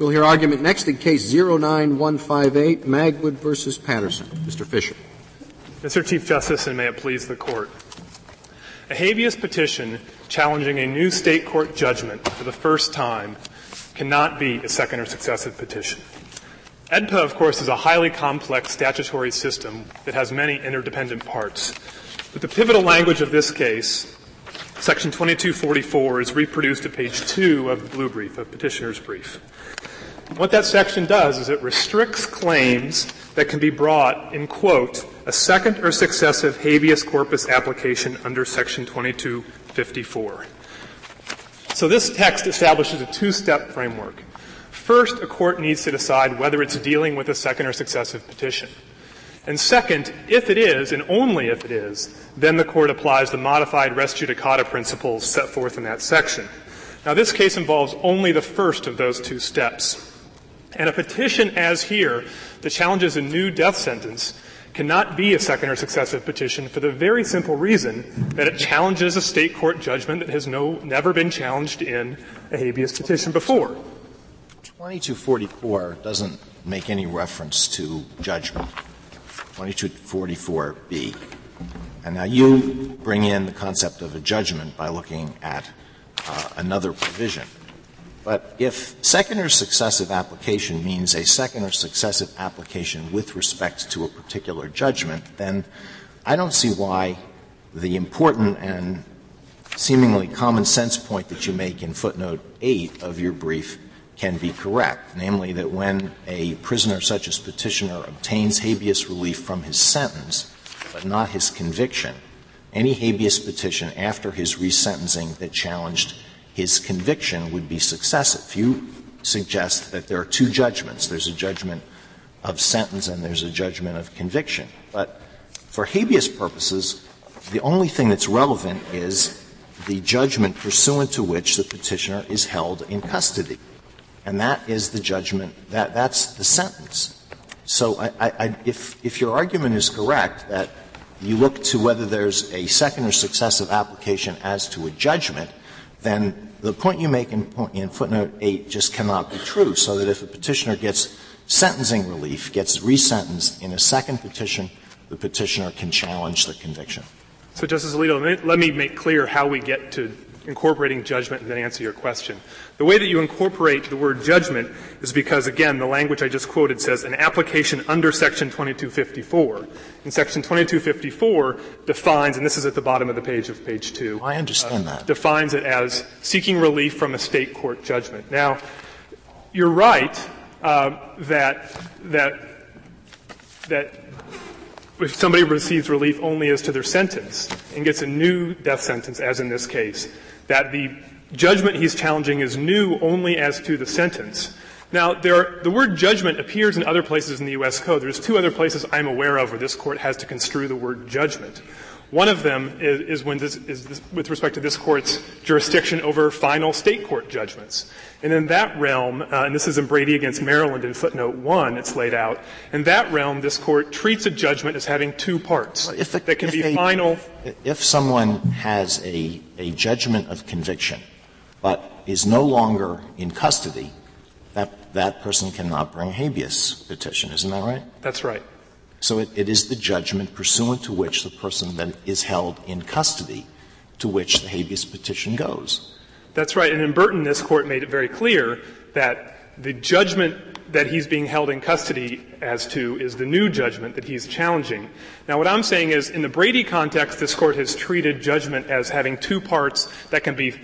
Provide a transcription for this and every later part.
We'll hear argument next in case 09158, Magwood versus Patterson. Mr. Fisher. Mr. Chief Justice, and may it please the Court. A habeas petition challenging a new state court judgment for the first time cannot be a second or successive petition. AEDPA, of course, is a highly complex statutory system that has many interdependent parts. But the pivotal language of this case, Section 2244, is reproduced at page 2 of the blue brief, of petitioner's brief. What that section does is it restricts claims that can be brought in, quote, a second or successive habeas corpus application under Section 2254. So this text establishes a two-step framework. First, a court needs to decide whether it's dealing with a second or successive petition. And second, if it is, and only if it is, then the court applies the modified res judicata principles set forth in that section. Now this case involves only the first of those two steps. And a petition as here that challenges a new death sentence cannot be a second or successive petition for the very simple reason that it challenges a state court judgment that has no, never been challenged in a habeas petition before. 2244 doesn't make any reference to judgment. 2244B. And now you bring in the concept of a judgment by looking at uh, another provision. But if second or successive application means a second or successive application with respect to a particular judgment, then I don't see why the important and seemingly common sense point that you make in footnote 8 of your brief can be correct, namely that when a prisoner such as petitioner obtains habeas relief from his sentence, but not his conviction, any habeas petition after his resentencing that challenged his conviction would be successive. You suggest that there are two judgments. There's a judgment of sentence and there's a judgment of conviction. But for habeas purposes, the only thing that's relevant is the judgment pursuant to which the petitioner is held in custody. And that is the judgment, that, that's the sentence. So I, I, if, if your argument is correct that you look to whether there's a second or successive application as to a judgment, then the point you make in, in footnote 8 just cannot be true, so that if a petitioner gets sentencing relief, gets resentenced in a second petition, the petitioner can challenge the conviction. So, Justice Alito, let me make clear how we get to incorporating judgment and then answer your question. The way that you incorporate the word judgment is because, again, the language I just quoted says an application under Section 2254. And Section 2254 defines, and this is at the bottom of the page of page two. I understand uh, that. Defines it as seeking relief from a state court judgment. Now, you're right uh, that that that if somebody receives relief only as to their sentence and gets a new death sentence, as in this case, that the judgment he's challenging is new only as to the sentence. Now, are, the word judgment appears in other places in the U.S. Code. There's two other places I'm aware of where this court has to construe the word judgment. One of them is, is when this is this, with respect to this court's jurisdiction over final state court judgments. And in that realm, uh, and this is in Brady against Maryland in footnote one, it's laid out. In that realm, this court treats a judgment as having two parts if that can be a, final. If someone has a, a judgment of conviction, but is no longer in custody, that that person cannot bring a habeas petition. Isn't that right? That's right. So it, is the judgment pursuant to which the person then is held in custody to which the habeas petition goes. That's right. And in Burton, this court made it very clear that the judgment that he's being held in custody as to is the new judgment that he's challenging. Now, what I'm saying is, in the Brady context, this court has treated judgment as having two parts that can be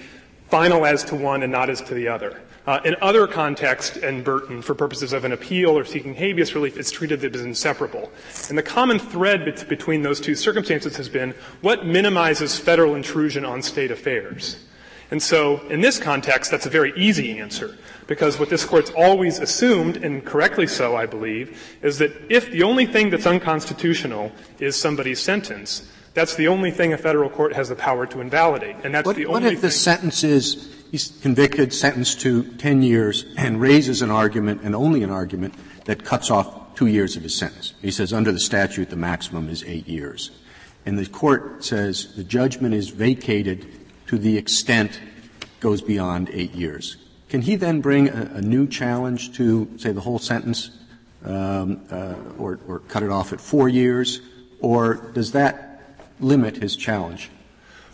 final as to one and not as to the other. Uh, in other contexts, in Burton, for purposes of an appeal or seeking habeas relief, it's treated as inseparable. And the common thread bet- between those two circumstances has been what minimizes federal intrusion on state affairs. And so, in this context, that's a very easy answer, because what this court's always assumed, and correctly so, I believe, is that if the only thing that's unconstitutional is somebody's sentence, that's the only thing a federal court has the power to invalidate. And that's what, the only What if the sentence is he's convicted, sentenced to 10 years, and raises an argument, and only an argument, that cuts off two years of his sentence. He says under the statute the maximum is eight years. And the court says the judgment is vacated to the extent goes beyond eight years. can he then bring a, a new challenge to, say, the whole sentence, um, uh, or, or cut it off at four years, or does that limit his challenge?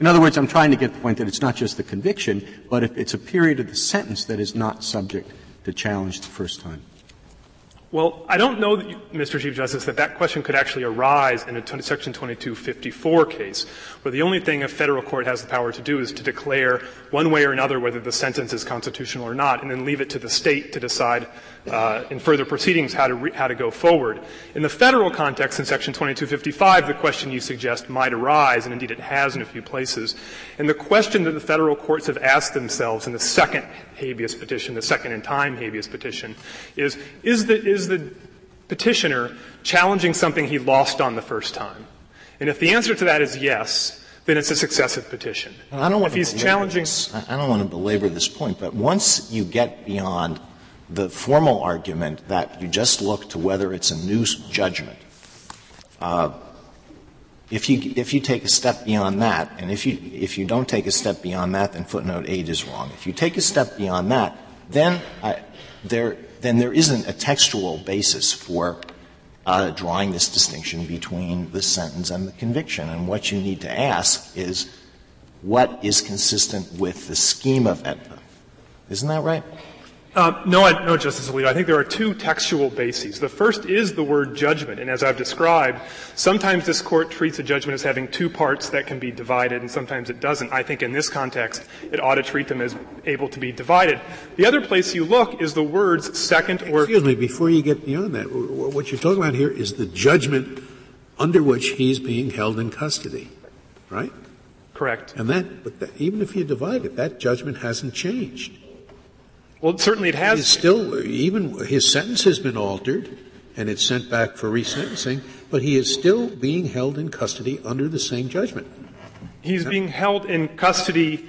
In other words, I'm trying to get the point that it's not just the conviction, but it's a period of the sentence that is not subject to challenge the first time. Well, I don't know, you, Mr. Chief Justice, that that question could actually arise in a 20, Section 2254 case, where the only thing a federal court has the power to do is to declare one way or another whether the sentence is constitutional or not, and then leave it to the state to decide uh, in further proceedings how to re- how to go forward. In the federal context, in Section 2255, the question you suggest might arise, and indeed it has in a few places. And the question that the federal courts have asked themselves in the second habeas petition, the second in time habeas petition, is, is the, is the petitioner challenging something he lost on the first time? And if the answer to that is yes, then it's a successive petition. I don't want if he's challenging, this, I don't want to belabor this point, but once you get beyond the formal argument that you just look to whether it's a new judgment, uh, if you, if you take a step beyond that, and if you, if you don't take a step beyond that, then footnote 8 is wrong. If you take a step beyond that, then, I, there, then there isn't a textual basis for uh, drawing this distinction between the sentence and the conviction. And what you need to ask is what is consistent with the scheme of AEDPA. Isn't that right? Uh, no, I, no, Justice Alito. I think there are two textual bases. The first is the word judgment, and as I've described, sometimes this court treats a judgment as having two parts that can be divided, and sometimes it doesn't. I think in this context, it ought to treat them as able to be divided. The other place you look is the words second or. Excuse me, before you get beyond that, what you're talking about here is the judgment under which he's being held in custody, right? Correct. And that, but that, even if you divide it, that judgment hasn't changed. Well, certainly it has. He's still, even his sentence has been altered and it's sent back for resentencing, but he is still being held in custody under the same judgment. He's being held in custody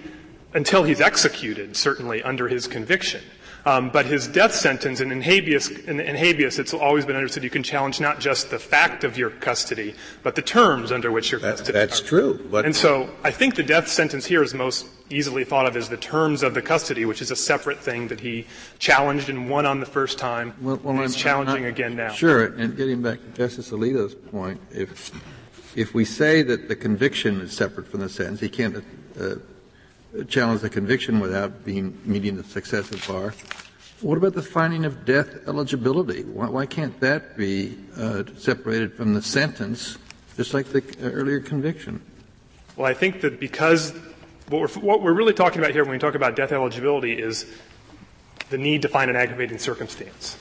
until he's executed, certainly under his conviction. Um, but his death sentence, and in habeas, in, in, habeas, it's always been understood you can challenge not just the fact of your custody, but the terms under which your that, custody. That's are. true. But and so I think the death sentence here is most easily thought of as the terms of the custody, which is a separate thing that he challenged and won on the first time. Well, well he's I'm, challenging I'm again now. Sure, and getting back to Justice Alito's point, if if we say that the conviction is separate from the sentence, he can't uh, challenge the conviction without being meeting the successive bar. What about the finding of death eligibility? Why, why can't that be uh, separated from the sentence, just like the earlier conviction? Well, I think that because what we're, what we're really talking about here when we talk about death eligibility is the need to find an aggravating circumstance.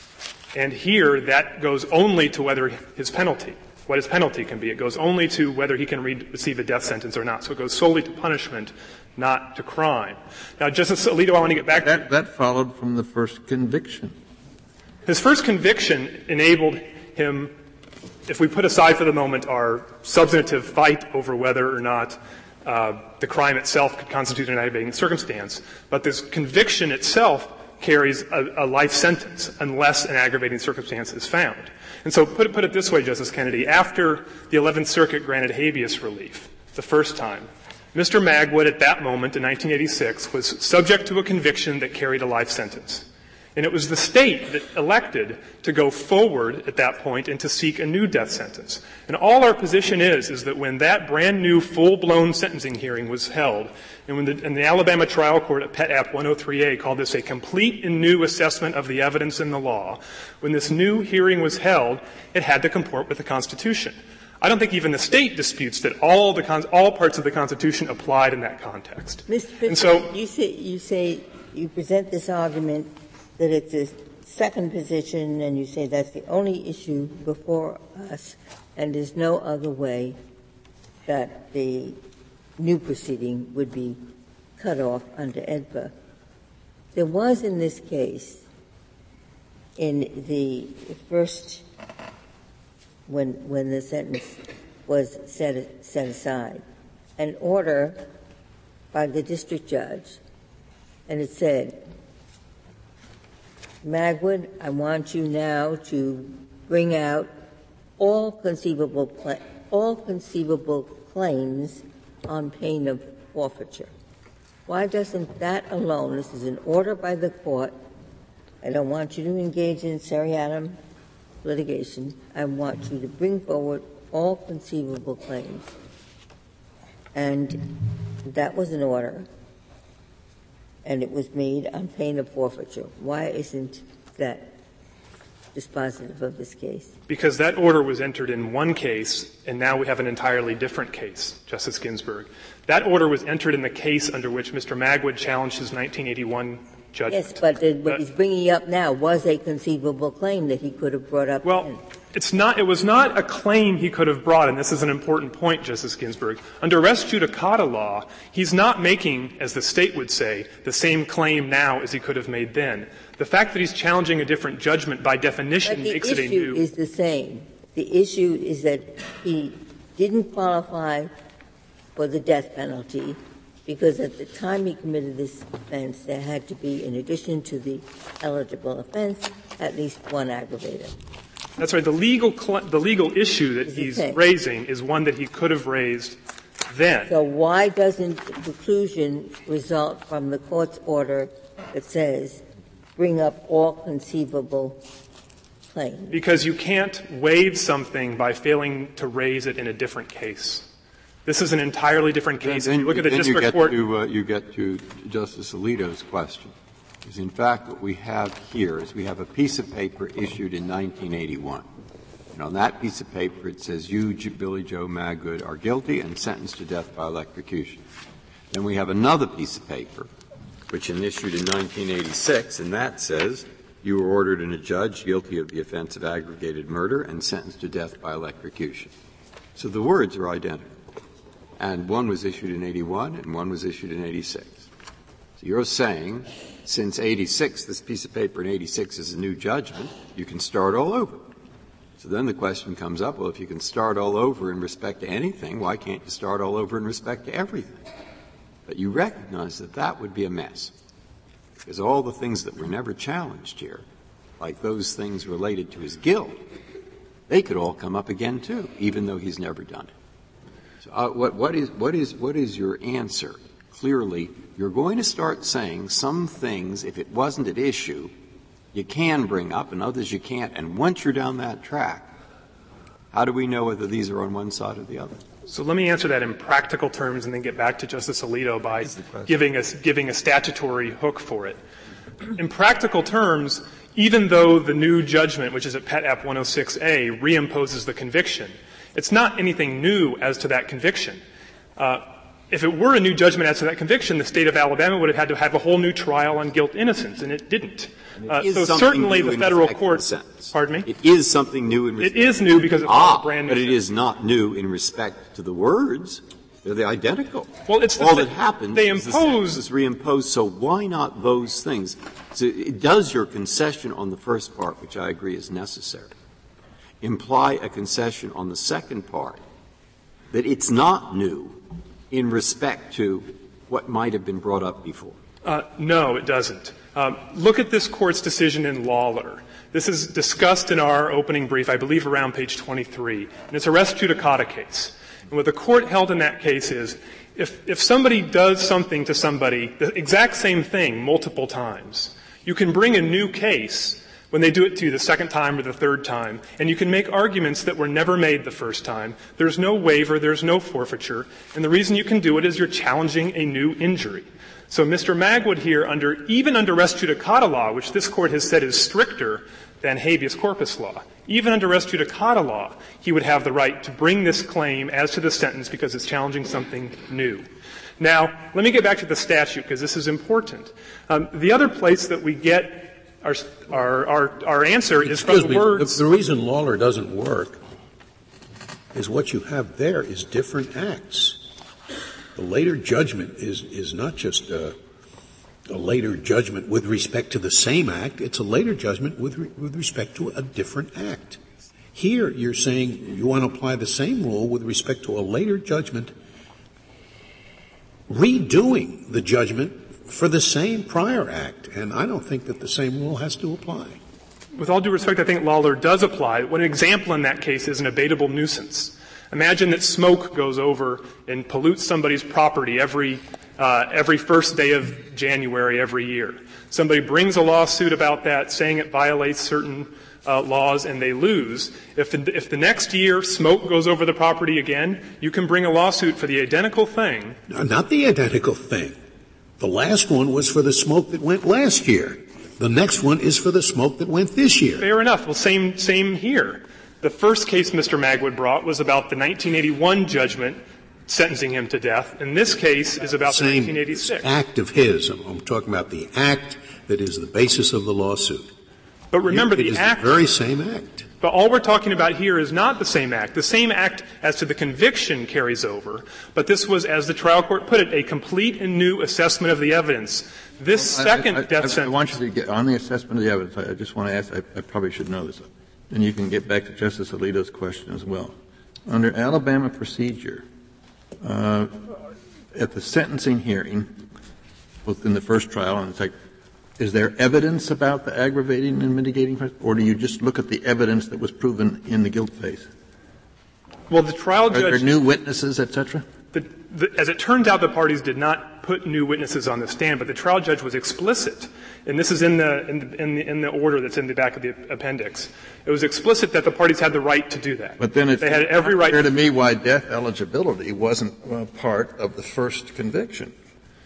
And here, that goes only to whether his penalty, what his penalty can be. It goes only to whether he can re- receive a death sentence or not. So it goes solely to punishment, not to crime. Now, Justice Alito, I want to get back that, that followed from the first conviction. His first conviction enabled him, if we put aside for the moment our substantive fight over whether or not uh, the crime itself could constitute an aggravating circumstance, but this conviction itself carries a, a, life sentence unless an aggravating circumstance is found. And so put it, put it this way, Justice Kennedy, after the 11th Circuit granted habeas relief the first time, Mr. Magwood at that moment in 1986 was subject to a conviction that carried a life sentence. And it was the state that elected to go forward at that point and to seek a new death sentence. And all our position is, is that when that brand new full-blown sentencing hearing was held, and when the, and the Alabama trial court at Pet App 103A called this a complete and new assessment of the evidence in the law, when this new hearing was held, it had to comport with the Constitution. I don't think even the state disputes that all the con- all parts of the Constitution applied in that context. Mr. and so you say you say you present this argument that it's a second position, and you say that's the only issue before us, and there's no other way that the new proceeding would be cut off under AEDPA. There was in this case, in the first when, when the sentence was set, set aside. An order by the district judge, and it said, Magwood, I want you now to bring out all conceivable all conceivable claims on pain of forfeiture. Why doesn't that alone, this is an order by the court, I don't want you to engage in seriatim litigation, I want you to bring forward all conceivable claims. And that was an order, and it was made on pain of forfeiture. Why isn't that dispositive of this case? Because that order was entered in one case, and now we have an entirely different case, Justice Ginsburg. That order was entered in the case under which Mr. Magwood challenged his 1981 judgment. Yes, but the, what he's bringing up now was a conceivable claim that he could have brought up Well, then. it's not, it was not a claim he could have brought, and this is an important point, Justice Ginsburg. Under res judicata law, he's not making, as the state would say, the same claim now as he could have made then. The fact that he's challenging a different judgment by definition makes it a new. The issue is the same. The issue is that he didn't qualify for the death penalty because at the time he committed this offense, there had to be, in addition to the eligible offense, at least one aggravator. That's right. The legal, cl- the legal issue that he's raising is one that he could have raised then. So why doesn't preclusion result from the court's order that says, bring up all conceivable claims? Because you can't waive something by failing to raise it in a different case. This is an entirely different case. If you look at the then you district get court. to, uh, you get to Justice Alito's question. Because in fact, what we have here is we have a piece of paper issued in 1981. And on that piece of paper, it says, you, Billy Joe Magwood, are guilty and sentenced to death by electrocution. Then we have another piece of paper, which is issued in 1986, and that says, you were ordered and adjudged guilty of the offense of aggregated murder and sentenced to death by electrocution. So the words are identical. And one was issued in 81 and one was issued in 86. So you're saying, since 86, this piece of paper in 86 is a new judgment, you can start all over. So then the question comes up, well, if you can start all over in respect to anything, why can't you start all over in respect to everything? But you recognize that that would be a mess. Because all the things that were never challenged here, like those things related to his guilt, they could all come up again too, even though he's never done it. So, uh, what, what, is, what, is, what is your answer? Clearly, you're going to start saying some things, if it wasn't at issue, you can bring up, and others you can't. And once you're down that track, how do we know whether these are on one side or the other? So let me answer that in practical terms and then get back to Justice Alito by giving us, giving a statutory hook for it. In practical terms, even though the new judgment, which is at Pet App 106A, reimposes the conviction, it's not anything new as to that conviction. Uh, if it were a new judgment as to that conviction, the state of Alabama would have had to have a whole new trial on guilt innocence, and it didn't. Uh, so certainly the federal respect to the court. sentence. Pardon me. It is something new in It respect. is new because it's ah, brand new. but it sentence. is not new in respect to the words. They're the identical. Well, it's the all thi- that happens. they is the impose- is reimposed. So why not those things? So it does your concession on the first part, which I agree is necessary, imply a concession on the second part that it's not new in respect to what might have been brought up before. Uh, no, it doesn't. Um, look at this court's decision in Lawlor. This is discussed in our opening brief, I believe around page 23, and it's a res judicata case. And what the court held in that case is, if, if somebody does something to somebody, the exact same thing multiple times, you can bring a new case when they do it to you the second time or the third time, and you can make arguments that were never made the first time. There's no waiver, there's no forfeiture, and the reason you can do it is you're challenging a new injury. So Mr. Magwood here, under, even under res judicata law, which this court has said is stricter than habeas corpus law, even under res judicata law, he would have the right to bring this claim as to the sentence because it's challenging something new. Now, let me get back to the statute because this is important. Um, the other place that we get our, our, our, our answer is from the me, the, words. the reason Lawlor doesn't work is what you have there is different acts. The later judgment is, is not just a, a later judgment with respect to the same act, it's a later judgment with, re, with respect to a different act. Here, you're saying you want to apply the same rule with respect to a later judgment, redoing the judgment for the same prior act, and I don't think that the same rule has to apply. With all due respect, I think Lawlor does apply. One example in that case is an abatable nuisance. Imagine that smoke goes over and pollutes somebody's property every, uh, every first day of January every year. Somebody brings a lawsuit about that saying it violates certain uh, laws and they lose. If the, if the next year smoke goes over the property again, you can bring a lawsuit for the identical thing. No, not the identical thing. The last one was for the smoke that went last year. The next one is for the smoke that went this year. Fair enough. Well, same, same here. The first case Mr. Magwood brought was about the 1981 judgment sentencing him to death. And this case is about Same the 1986 act of his. I'm, I'm talking about the act that is the basis of the lawsuit. But remember, It the is act. the very same act. But all we're talking about here is not the same act. The same act as to the conviction carries over, but this was, as the trial court put it, a complete and new assessment of the evidence. This I- second I, I, death I, sentence. I want you to get on the assessment of the evidence. I, I just want to ask. I, I probably should know this, and you can get back to Justice Alito's question as well. Under Alabama procedure, uh, at the sentencing hearing, both in the first trial and the second, is there evidence about the aggravating and mitigating, factors, or do you just look at the evidence that was proven in the guilt phase? well, the trial judge. Are there new witnesses, et cetera? The, the, as it turns out, the parties did not put new witnesses on the stand, but the trial judge was explicit, and this is in the, in the, in the, in the order that's in the back of the appendix. It was explicit that the parties had the right to do that. But then it's they had every right. clear to me why death eligibility wasn't uh, part of the first conviction.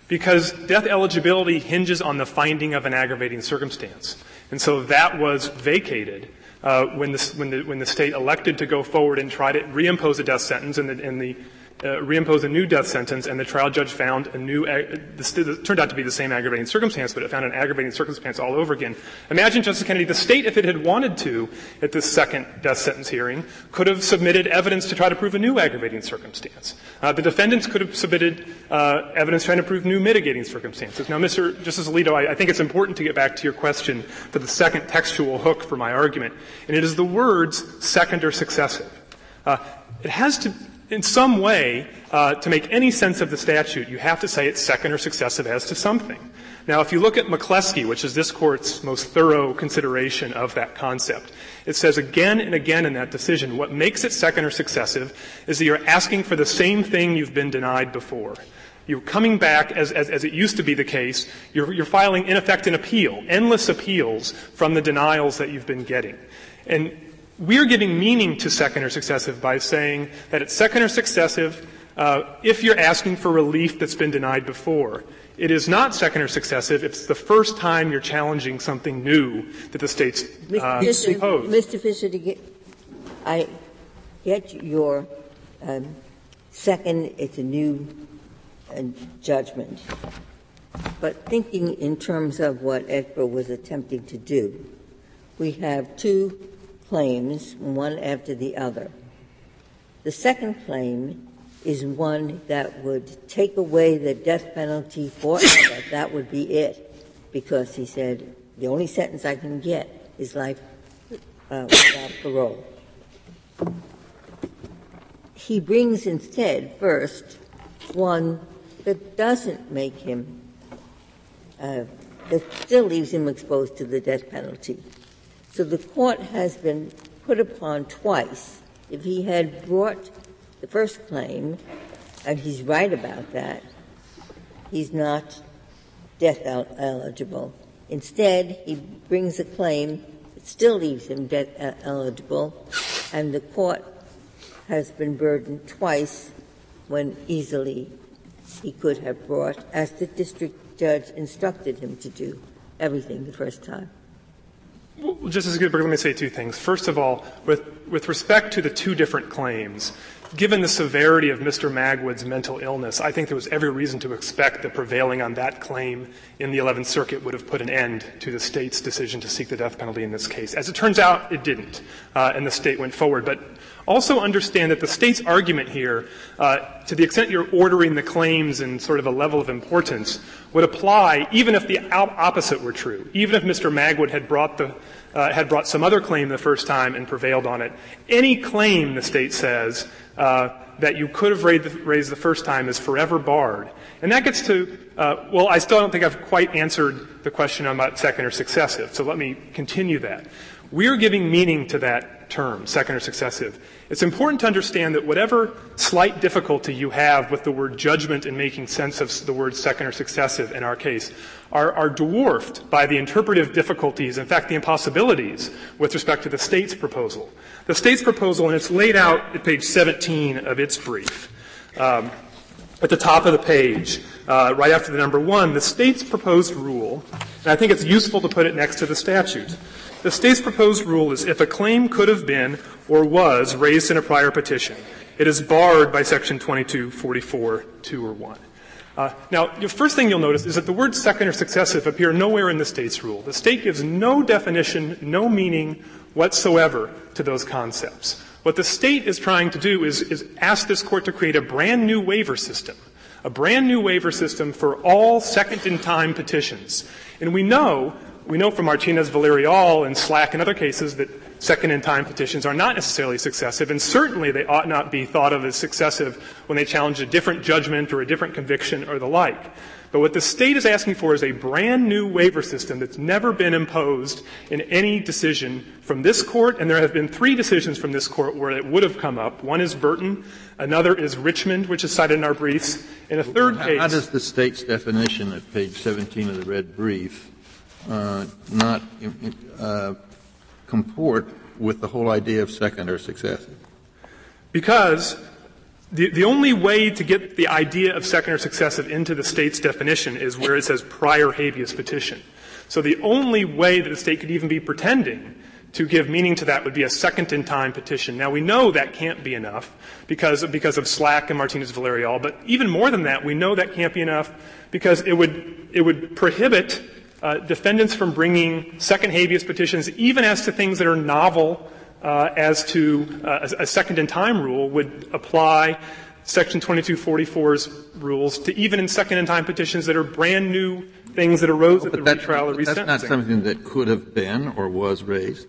Because death eligibility hinges on the finding of an aggravating circumstance. And so that was vacated uh, when, the, when, the, when the state elected to go forward and try to reimpose a death sentence and the, and the uh, reimpose a new death sentence, and the trial judge found a new, ag- this, it turned out to be the same aggravating circumstance, but it found an aggravating circumstance all over again. Imagine, Justice Kennedy, the state, if it had wanted to, at this second death sentence hearing, could have submitted evidence to try to prove a new aggravating circumstance. Uh, the defendants could have submitted uh, evidence trying to prove new mitigating circumstances. Now, Mr. Justice Alito, I, I think it's important to get back to your question for the second textual hook for my argument, and it is the words second or successive. Uh, it has to, in some way, uh, to make any sense of the statute, you have to say it's second or successive as to something. Now, if you look at McCleskey, which is this court's most thorough consideration of that concept, it says again and again in that decision, what makes it second or successive is that you're asking for the same thing you've been denied before. You're coming back, as, as, as it used to be the case, you're, you're filing, in effect, an appeal, endless appeals from the denials that you've been getting. And we're giving meaning to second or successive by saying that it's second or successive uh, if you're asking for relief that's been denied before. It is not second or successive it's the first time you're challenging something new that the state's uh, Mr. imposed. Mr. Fisher, to get, I get your um, second, it's a new uh, judgment. But thinking in terms of what AEDPA was attempting to do, we have two claims, one after the other. The second claim is one that would take away the death penalty forever. that would be it. Because he said, the only sentence I can get is life uh, without parole. He brings instead, first, one that doesn't make him, uh, that still leaves him exposed to the death penalty. So the court has been put upon twice. If he had brought the first claim, and he's right about that, he's not death eligible. Instead, he brings a claim that still leaves him death eligible, and the court has been burdened twice when easily he could have brought, as the district judge instructed him to do, everything the first time. Well, Justice Ginsburg, let me say two things. First of all, with, with respect to the two different claims, given the severity of Mr. Magwood's mental illness, I think there was every reason to expect that prevailing on that claim in the 11th Circuit would have put an end to the state's decision to seek the death penalty in this case. As it turns out, it didn't, uh, and the state went forward. But also understand that the state's argument here, uh, to the extent you're ordering the claims in sort of a level of importance, would apply even if the opposite were true. Even if Mr. Magwood had brought the uh, had brought some other claim the first time and prevailed on it. Any claim, the state says, uh, that you could have raised the, raised the, first time is forever barred. And that gets to, uh, well, I still don't think I've quite answered the question about second or successive, so let me continue that. We're giving meaning to that term, second or successive, it's important to understand that whatever slight difficulty you have with the word judgment in making sense of the word second or successive in our case are, are dwarfed by the interpretive difficulties, in fact, the impossibilities with respect to the state's proposal. The state's proposal, and it's laid out at page 17 of its brief, um, at the top of the page, uh, right after the number one, the state's proposed rule, and I think it's useful to put it next to the statute. The state's proposed rule is if a claim could have been or was raised in a prior petition, it is barred by section 2244, 2 or 1. Uh, now, the first thing you'll notice is that the words second or successive appear nowhere in the state's rule. The state gives no definition, no meaning whatsoever to those concepts. What the state is trying to do is, is ask this court to create a brand new waiver system, a brand new waiver system for all second in time petitions. And we know we know from Martinez Villarreal and Slack and other cases that second in time petitions are not necessarily successive, and certainly they ought not be thought of as successive when they challenge a different judgment or a different conviction or the like. But what the state is asking for is a brand new waiver system that's never been imposed in any decision from this court, and there have been three decisions from this court where it would have come up. One is Burton, another is Richmond, which is cited in our briefs, and a third case. How does the state's definition at page 17 of the red brief not uh, comport with the whole idea of second or successive? Because the, the only way to get the idea of second or successive into the state's definition is where it says prior habeas petition. So the only way that the state could even be pretending to give meaning to that would be a second in time petition. Now we know that can't be enough because, because of Slack and Martinez Villarreal, but even more than that, we know that can't be enough because it would, it would prohibit uh, defendants from bringing second habeas petitions, even as to things that are novel uh, as to uh, a, a second in time rule, would apply Section 2244's rules to even in second in time petitions that are brand new things that arose at the that, retrial or resentencing. That's not something that could have been or was raised.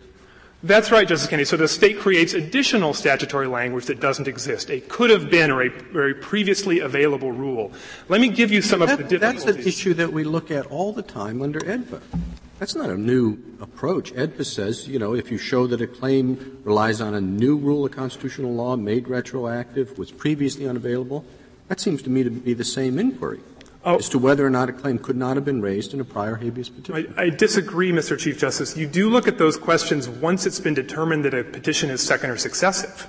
That's right, Justice Kennedy. So the state creates additional statutory language that doesn't exist. A could have been or a, or a previously available rule. Let me give you some that, of the difficulties. That's an issue that we look at all the time under AEDPA. That's not a new approach. AEDPA says, you know, if you show that a claim relies on a new rule of constitutional law made retroactive, was previously unavailable, that seems to me to be the same inquiry oh. as to whether or not a claim could not have been raised in a prior habeas petition. I, I, disagree, Mr. Chief Justice. You do look at those questions once it's been determined that a petition is second or successive.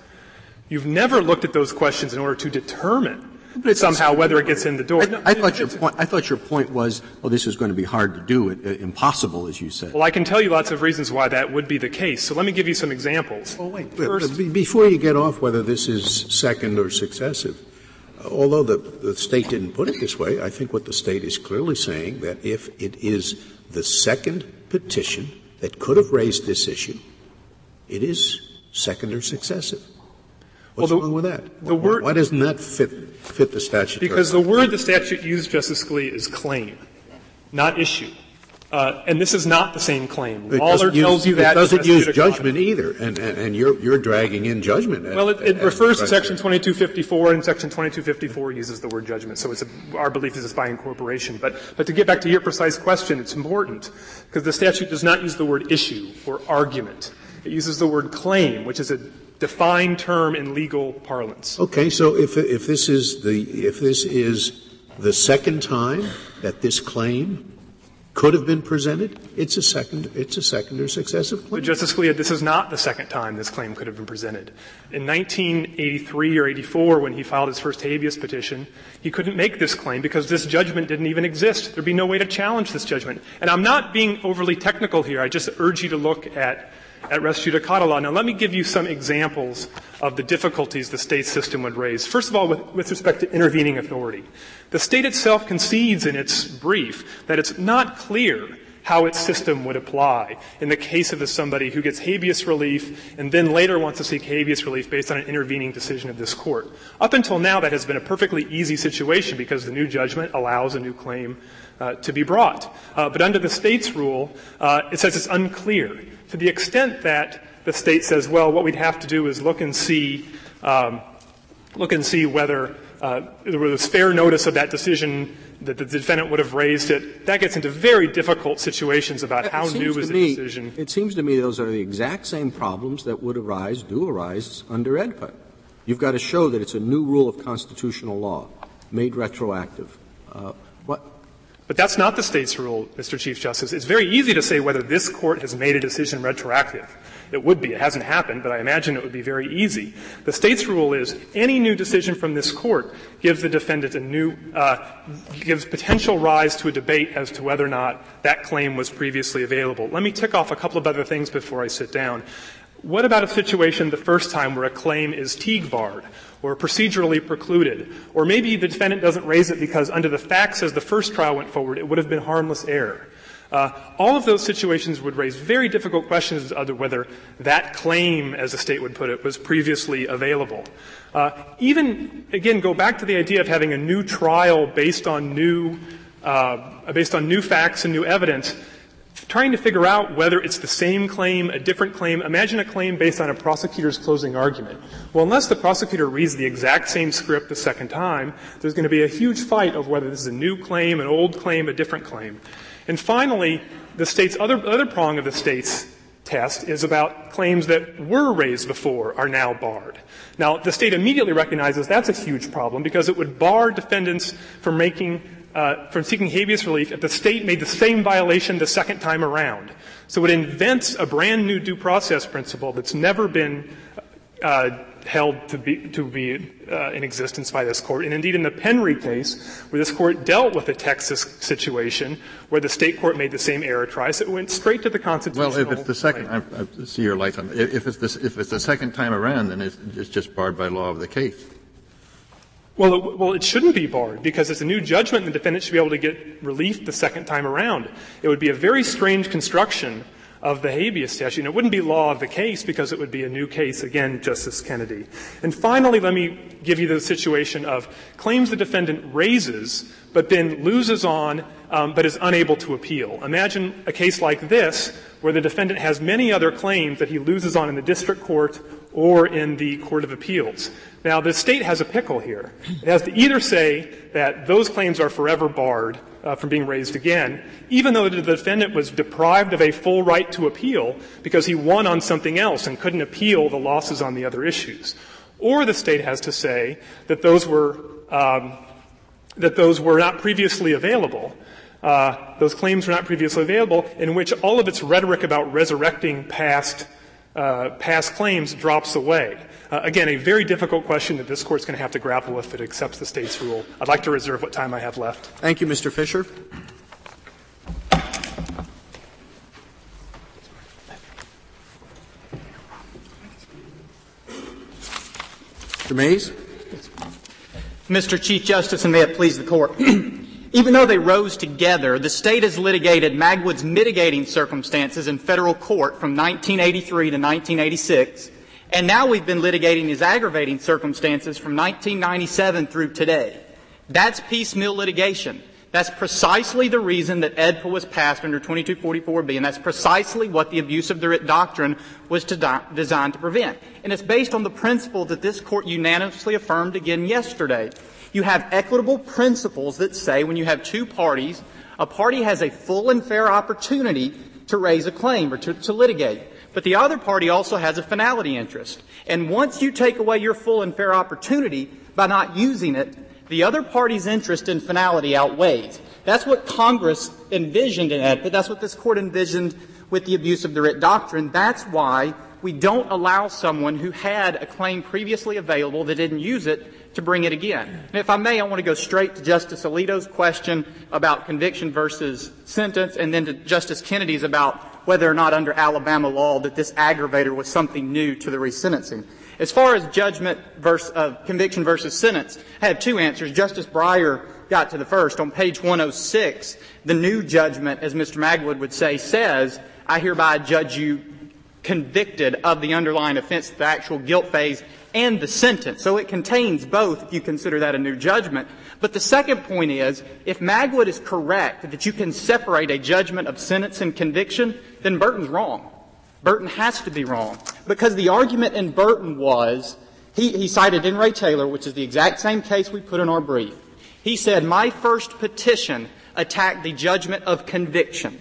You've never looked at those questions in order to determine somehow whether it gets in the door. I, I thought your point. I thought your point was, oh, this is going to be hard to do, it, uh, impossible, as you said. Well, I can tell you lots of reasons why that would be the case. So let me give you some examples. Oh, wait. First, before you get off whether this is second or successive, although the, the state didn't put it this way, I think what the state is clearly saying that if it is the second petition that could have raised this issue, it is second or successive. What's well, the, wrong with that? The why, word, why doesn't that fit, fit the statute? Because the word the statute used, Justice Scalia, is claim, not issue. Uh, and this is not the same claim. It Lawlor tells you that. It doesn't use judgment either, and, and, and, you're, you're dragging in judgment. Well, it, it refers to Section 2254, and Section 2254 uses the word judgment. So a, our belief is it's by incorporation. But, but to get back to your precise question, it's important because the statute does not use the word issue or argument. It uses the word claim, which is a defined term in legal parlance. Okay, so if, if this is the if this is the second time that this claim could have been presented, it's a second, it's a second or successive claim. But Justice Scalia, this is not the second time this claim could have been presented. In 1983 or 84, when he filed his first habeas petition, he couldn't make this claim because this judgment didn't even exist. There'd be no way to challenge this judgment. And I'm not being overly technical here. I just urge you to look at at res judicata law. Now, let me give you some examples of the difficulties the state system would raise. First of all, with, with, respect to intervening authority. The state itself concedes in its brief that it's not clear how its system would apply in the case of somebody who gets habeas relief and then later wants to seek habeas relief based on an intervening decision of this court. Up until now, that has been a perfectly easy situation because the new judgment allows a new claim uh, to be brought. Uh, but under the state's rule, uh, it says it's unclear. To the extent that the state says, well, what we'd have to do is look and see, um, look and see whether uh, there was fair notice of that decision that the defendant would have raised it. That gets into very difficult situations about it how new is the me, decision. It seems to me those are the exact same problems that would arise, do arise under AEDPA. You've got to show that it's a new rule of constitutional law made retroactive. Uh, what? But that's not the state's rule, Mr. Chief Justice. It's very easy to say whether this court has made a decision retroactive. It would be. It hasn't happened, but I imagine it would be very easy. The state's rule is any new decision from this court gives the defendant a new, uh, gives potential rise to a debate as to whether or not that claim was previously available. Let me tick off a couple of other things before I sit down. What about a situation the first time where a claim is Teague barred or procedurally precluded? Or maybe the defendant doesn't raise it because under the facts as the first trial went forward, it would have been harmless error. Uh, all of those situations would raise very difficult questions as to whether that claim, as the state would put it, was previously available. Uh, even again, go back to the idea of having a new trial based on new, uh, based on new facts and new evidence. Trying to figure out whether it's the same claim, a different claim. Imagine a claim based on a prosecutor's closing argument. Well, unless the prosecutor reads the exact same script the second time, there's going to be a huge fight over whether this is a new claim, an old claim, a different claim. And finally, the state's other, other prong of the state's test is about claims that were raised before are now barred. Now, the state immediately recognizes that's a huge problem because it would bar defendants from making uh, from seeking habeas relief if the state made the same violation the second time around. So it invents a brand new due process principle that's never been uh, held to be, to be uh, in existence by this court. And indeed, in the Penry case, where this court dealt with a Texas situation where the state court made the same error twice, it went straight to the constitutional. Well, if it's the second, I, I see your lights on. If it's the, if it's the second time around, then it's, it's just barred by law of the case. Well, it, well, it shouldn't be barred because it's a new judgment, and the defendant should be able to get relief the second time around. It would be a very strange construction of the habeas statute. And it wouldn't be law of the case because it would be a new case, again, Justice Kennedy. And finally, let me give you the situation of claims the defendant raises, but then loses on, um, but is unable to appeal. Imagine a case like this, where the defendant has many other claims that he loses on in the district court or in the court of appeals. Now, the state has a pickle here. It has to either say that those claims are forever barred, uh, from being raised again, even though the defendant was deprived of a full right to appeal because he won on something else and couldn't appeal the losses on the other issues. Or the state has to say that those were um, that those were not previously available. Uh, those claims were not previously available, in which all of its rhetoric about resurrecting past uh, past claims drops away. Uh, again, a very difficult question that this court is going to have to grapple with if it accepts the state's rule. I'd like to reserve what time I have left. Thank you, Mr. Fisher. Mr. Maze. Mr. Chief Justice, and may it please the court. Even though they rose together, the state has litigated Magwood's mitigating circumstances in federal court from 1983 to 1986 and now we've been litigating his aggravating circumstances from 1997 through today. That's piecemeal litigation. That's precisely the reason that AEDPA was passed under 2244B, and that's precisely what the abuse of the writ doctrine was to designed to prevent. And it's based on the principle that this court unanimously affirmed again yesterday. You have equitable principles that say when you have two parties, a party has a full and fair opportunity to raise a claim or to, to litigate. But the other party also has a finality interest. And once you take away your full and fair opportunity by not using it, the other party's interest in finality outweighs. That's what Congress envisioned in but that's what this court envisioned with the abuse of the writ doctrine. That's why we don't allow someone who had a claim previously available that didn't use it to bring it again. And if I may, I want to go straight to Justice Alito's question about conviction versus sentence and then to Justice Kennedy's about whether or not under Alabama law that this aggravator was something new to the resentencing. As far as judgment versus, uh, conviction versus sentence, I have two answers. Justice Breyer got to the first. On page 106, the new judgment, as Mr. Magwood would say, says, I hereby judge you convicted of the underlying offense, the actual guilt phase, and the sentence. So it contains both if you consider that a new judgment. But the second point is, if Magwood is correct that you can separate a judgment of sentence and conviction, then Burton's wrong. Burton has to be wrong. Because the argument in Burton was he, he cited In re Taylor, which is the exact same case we put in our brief. He said, my first petition attacked the judgment of conviction.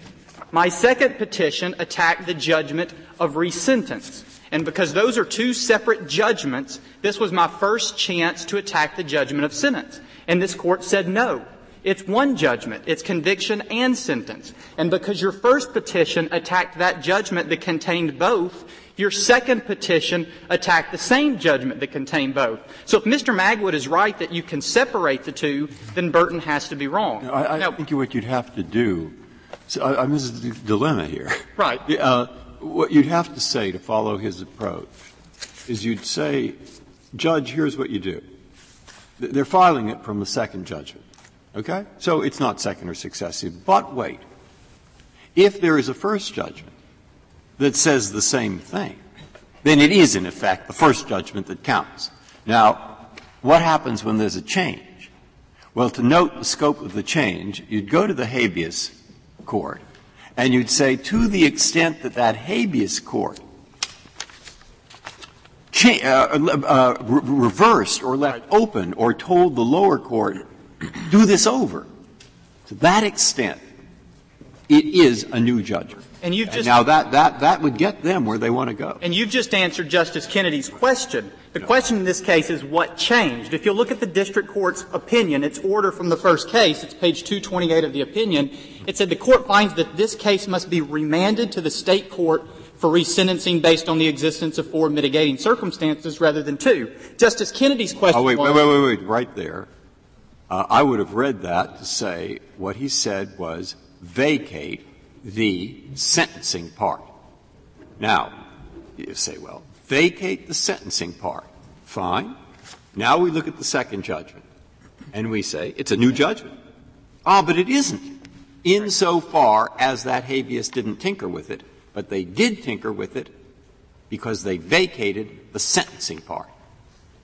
My second petition attacked the judgment of resentence. And because those are two separate judgments, this was my first chance to attack the judgment of sentence. And this court said no. It's one judgment. It's conviction and sentence. And because your first petition attacked that judgment that contained both, your second petition attacked the same judgment that contained both. So if Mr. Magwood is right that you can separate the two, then Burton has to be wrong. I, I now, think what you'd have to do, so I, I, this is the dilemma here. Right. Uh, what you'd have to say to follow his approach is you'd say, Judge, here's what you do. They're filing it from the second judgment. Okay? So it's not second or successive. But wait. If there is a first judgment that says the same thing, then it is in effect the first judgment that counts. Now, what happens when there's a change? Well, to note the scope of the change, you'd go to the habeas court and you'd say to the extent that that habeas court cha- uh, uh, re- reversed or left open or told the lower court, do this over, to that extent, it is a new judgment. And you've just, now that, that, that would get them where they want to go. And you've just answered Justice Kennedy's question. The question in this case is what changed. If you look at the district court's opinion, its order from the first case, it's page 228 of the opinion, it said the court finds that this case must be remanded to the state court for resentencing based on the existence of four mitigating circumstances rather than two. Justice Kennedy's question oh, wait, wait, wait, wait, wait, right there. Uh, I would have read that to say what he said was vacate the sentencing part. Now, you say, well, vacate the sentencing part. Fine. Now we look at the second judgment and we say it's a new judgment. Ah, but it isn't. Insofar as that habeas didn't tinker with it, but they did tinker with it because they vacated the sentencing part.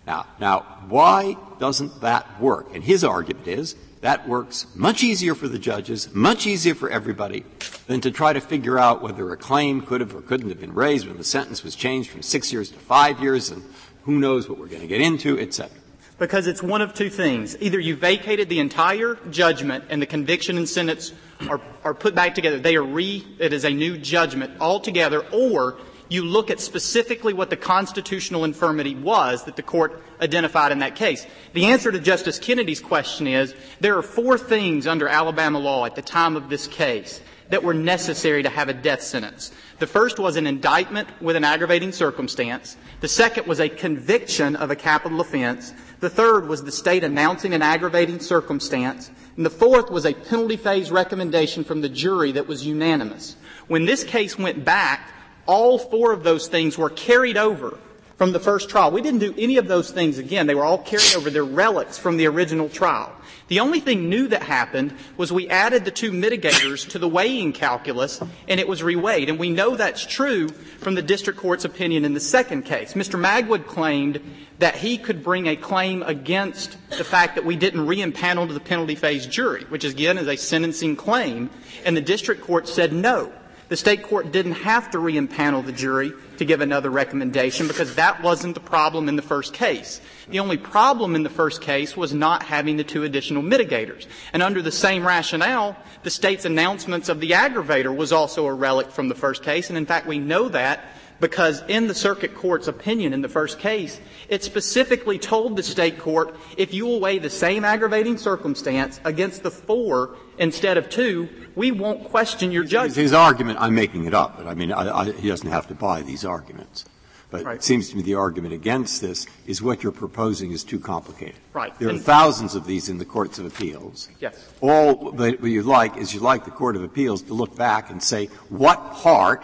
Now, now, why doesn't that work? And his argument is that works much easier for the judges, much easier for everybody, than to try to figure out whether a claim could have or couldn't have been raised when the sentence was changed from six years to five years, and who knows what we're going to get into, et cetera. Because it's one of two things. Either you vacated the entire judgment and the conviction and sentence are, are put back together. They are re, it is a new judgment altogether, or you look at specifically what the constitutional infirmity was that the court identified in that case. The answer to Justice Kennedy's question is there are four things under Alabama law at the time of this case that were necessary to have a death sentence. The first was an indictment with an aggravating circumstance. The second was a conviction of a capital offense. The third was the state announcing an aggravating circumstance. And the fourth was a penalty phase recommendation from the jury that was unanimous. When this case went back, all four of those things were carried over from the first trial. We didn't do any of those things again. They were all carried over. They're relics from the original trial. The only thing new that happened was we added the two mitigators to the weighing calculus and it was reweighed. And we know that's true from the district court's opinion in the second case. Mr. Magwood claimed that he could bring a claim against the fact that we didn't re-impanel to the penalty phase jury, which again is a sentencing claim, and the district court said no. The state court didn't have to re-impanel the jury to give another recommendation because that wasn't the problem in the first case. The only problem in the first case was not having the two additional mitigators. And under the same rationale, the state's announcements of the aggravator was also a relic from the first case, and in fact we know that because in the circuit court's opinion in the first case, it specifically told the state court, if you will weigh the same aggravating circumstance against the four instead of two, we won't question your judgment. His argument, I'm making it up, but I mean, I, I, he doesn't have to buy these arguments. But right. it seems to me the argument against this is what you're proposing is too complicated. Right. There are thousands of these in the courts of appeals. Yes. All that you would like is you'd like the court of appeals to look back and say, what part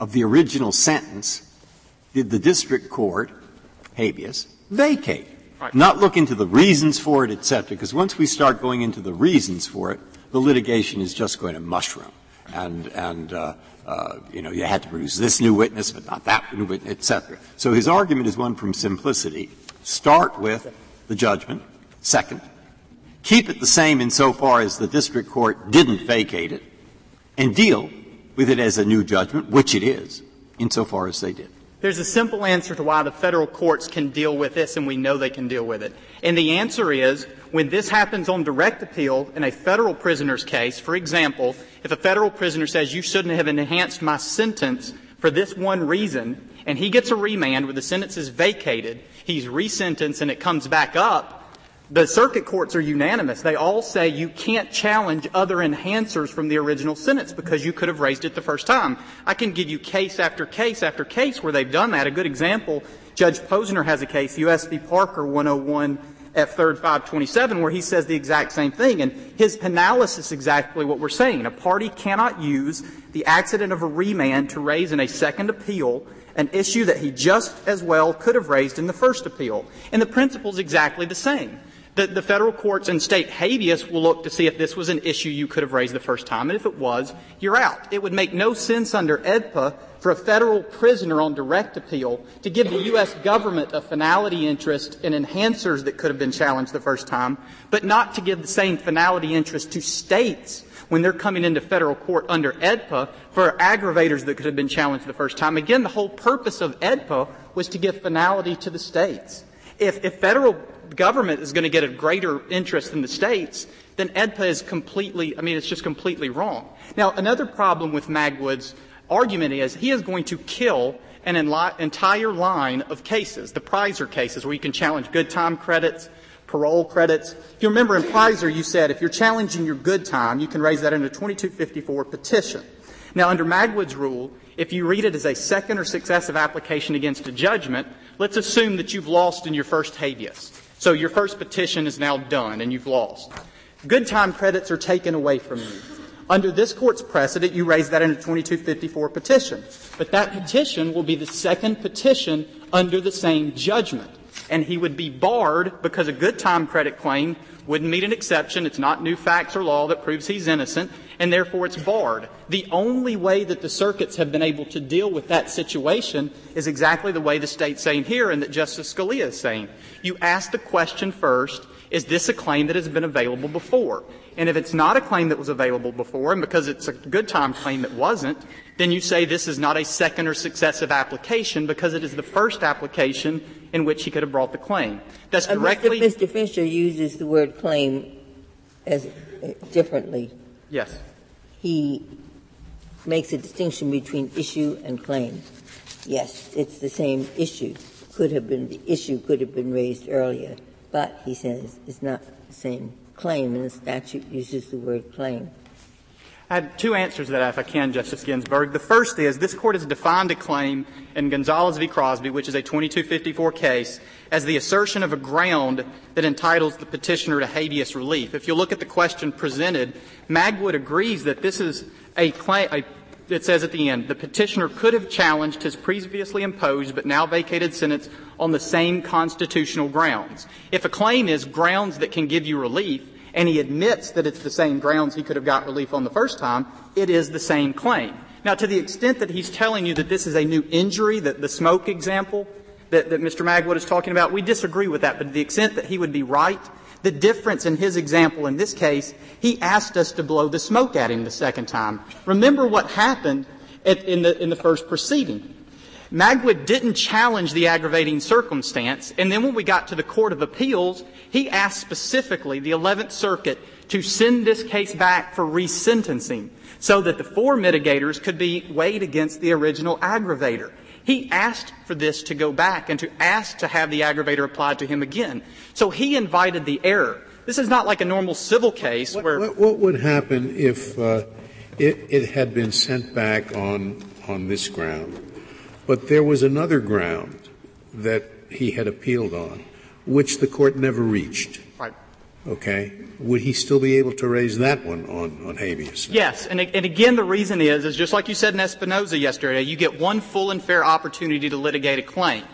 of the original sentence did the district court, habeas, vacate? Right. Not look into the reasons for it, et cetera, because once we start going into the reasons for it, the litigation is just going to mushroom. And, and uh, uh, you know, you had to produce this new witness, but not that new witness, et cetera. So his argument is one from simplicity. Start with the judgment. Second, keep it the same insofar as the district court didn't vacate it, and deal with it as a new judgment, which it is, insofar as they did. There's a simple answer to why the federal courts can deal with this, and we know they can deal with it. And the answer is when this happens on direct appeal in a federal prisoner's case, for example, if a federal prisoner says you shouldn't have enhanced my sentence for this one reason, and he gets a remand where the sentence is vacated, he's resentenced and it comes back up, the circuit courts are unanimous. They all say you can't challenge other enhancers from the original sentence because you could have raised it the first time. I can give you case after case after case where they've done that. A good example, Judge Posner has a case, U.S. v. Parker 101 at 3rd 527, where he says the exact same thing. And his analysis is exactly what we're saying. A party cannot use the accident of a remand to raise in a second appeal an issue that he just as well could have raised in the first appeal. And the principle is exactly the same the, the federal courts and state habeas will look to see if this was an issue you could have raised the first time, and if it was, you're out. It would make no sense under AEDPA for a federal prisoner on direct appeal to give the U.S. government a finality interest in enhancers that could have been challenged the first time, but not to give the same finality interest to states when they're coming into federal court under AEDPA for aggravators that could have been challenged the first time. Again, the whole purpose of AEDPA was to give finality to the states. If, if federal government is going to get a greater interest than the states, then AEDPA is completely, I mean, it's just completely wrong. Now, another problem with Magwood's argument is he is going to kill an entire line of cases, the Preiser cases, where you can challenge good time credits, parole credits. If you remember in Preiser, you said if you're challenging your good time, you can raise that in a 2254 petition. Now, under Magwood's rule, if you read it as a second or successive application against a judgment, let's assume that you've lost in your first habeas. So your first petition is now done and you've lost. Good time credits are taken away from you. Under this court's precedent, you raise that in a 2254 petition. But that petition will be the second petition under the same judgment. And he would be barred because a good time credit claim wouldn't meet an exception. It's not new facts or law that proves he's innocent, and therefore it's barred. The only way that the circuits have been able to deal with that situation is exactly the way the state's saying here and that Justice Scalia is saying. You ask the question first, is this a claim that has been available before? And if it's not a claim that was available before, and because it's a good time claim that wasn't, then you say this is not a second or successive application because it is the first application in which he could have brought the claim. That's directly. Mr. Fisher uses the word claim as uh, differently. Yes. He makes a distinction between issue and claim. Yes, it's the same issue. Could have been the issue could have been raised earlier, but he says it's not the same claim, and the statute uses the word claim. I had two answers to that, if I can, Justice Ginsburg. The first is this court has defined a claim in Gonzalez v. Crosby, which is a 2254 case, as the assertion of a ground that entitles the petitioner to habeas relief. If you look at the question presented, Magwood agrees that this is a claim, a, it says at the end, the petitioner could have challenged his previously imposed but now vacated sentence on the same constitutional grounds. If a claim is grounds that can give you relief, and he admits that it's the same grounds he could have got relief on the first time, it is the same claim. Now, to the extent that he's telling you that this is a new injury, that the smoke example that, that Mr. Magwood is talking about, we disagree with that. But to the extent that he would be right, the difference in his example in this case, he asked us to blow the smoke at him the second time. Remember what happened at, in, the, in the first proceeding. Magwood didn't challenge the aggravating circumstance, and then when we got to the Court of Appeals, he asked specifically the 11th Circuit to send this case back for resentencing so that the four mitigators could be weighed against the original aggravator. He asked for this to go back and to ask to have the aggravator applied to him again. So he invited the error. This is not like a normal civil case where. What, what, would happen if uh, it, it had been sent back on, on this ground? But there was another ground that he had appealed on, which the court never reached. Okay. Would he still be able to raise that one on, on habeas? Yes. And, and again, the reason is, is just like you said in Espinosa yesterday, you get one full and fair opportunity to litigate a claim.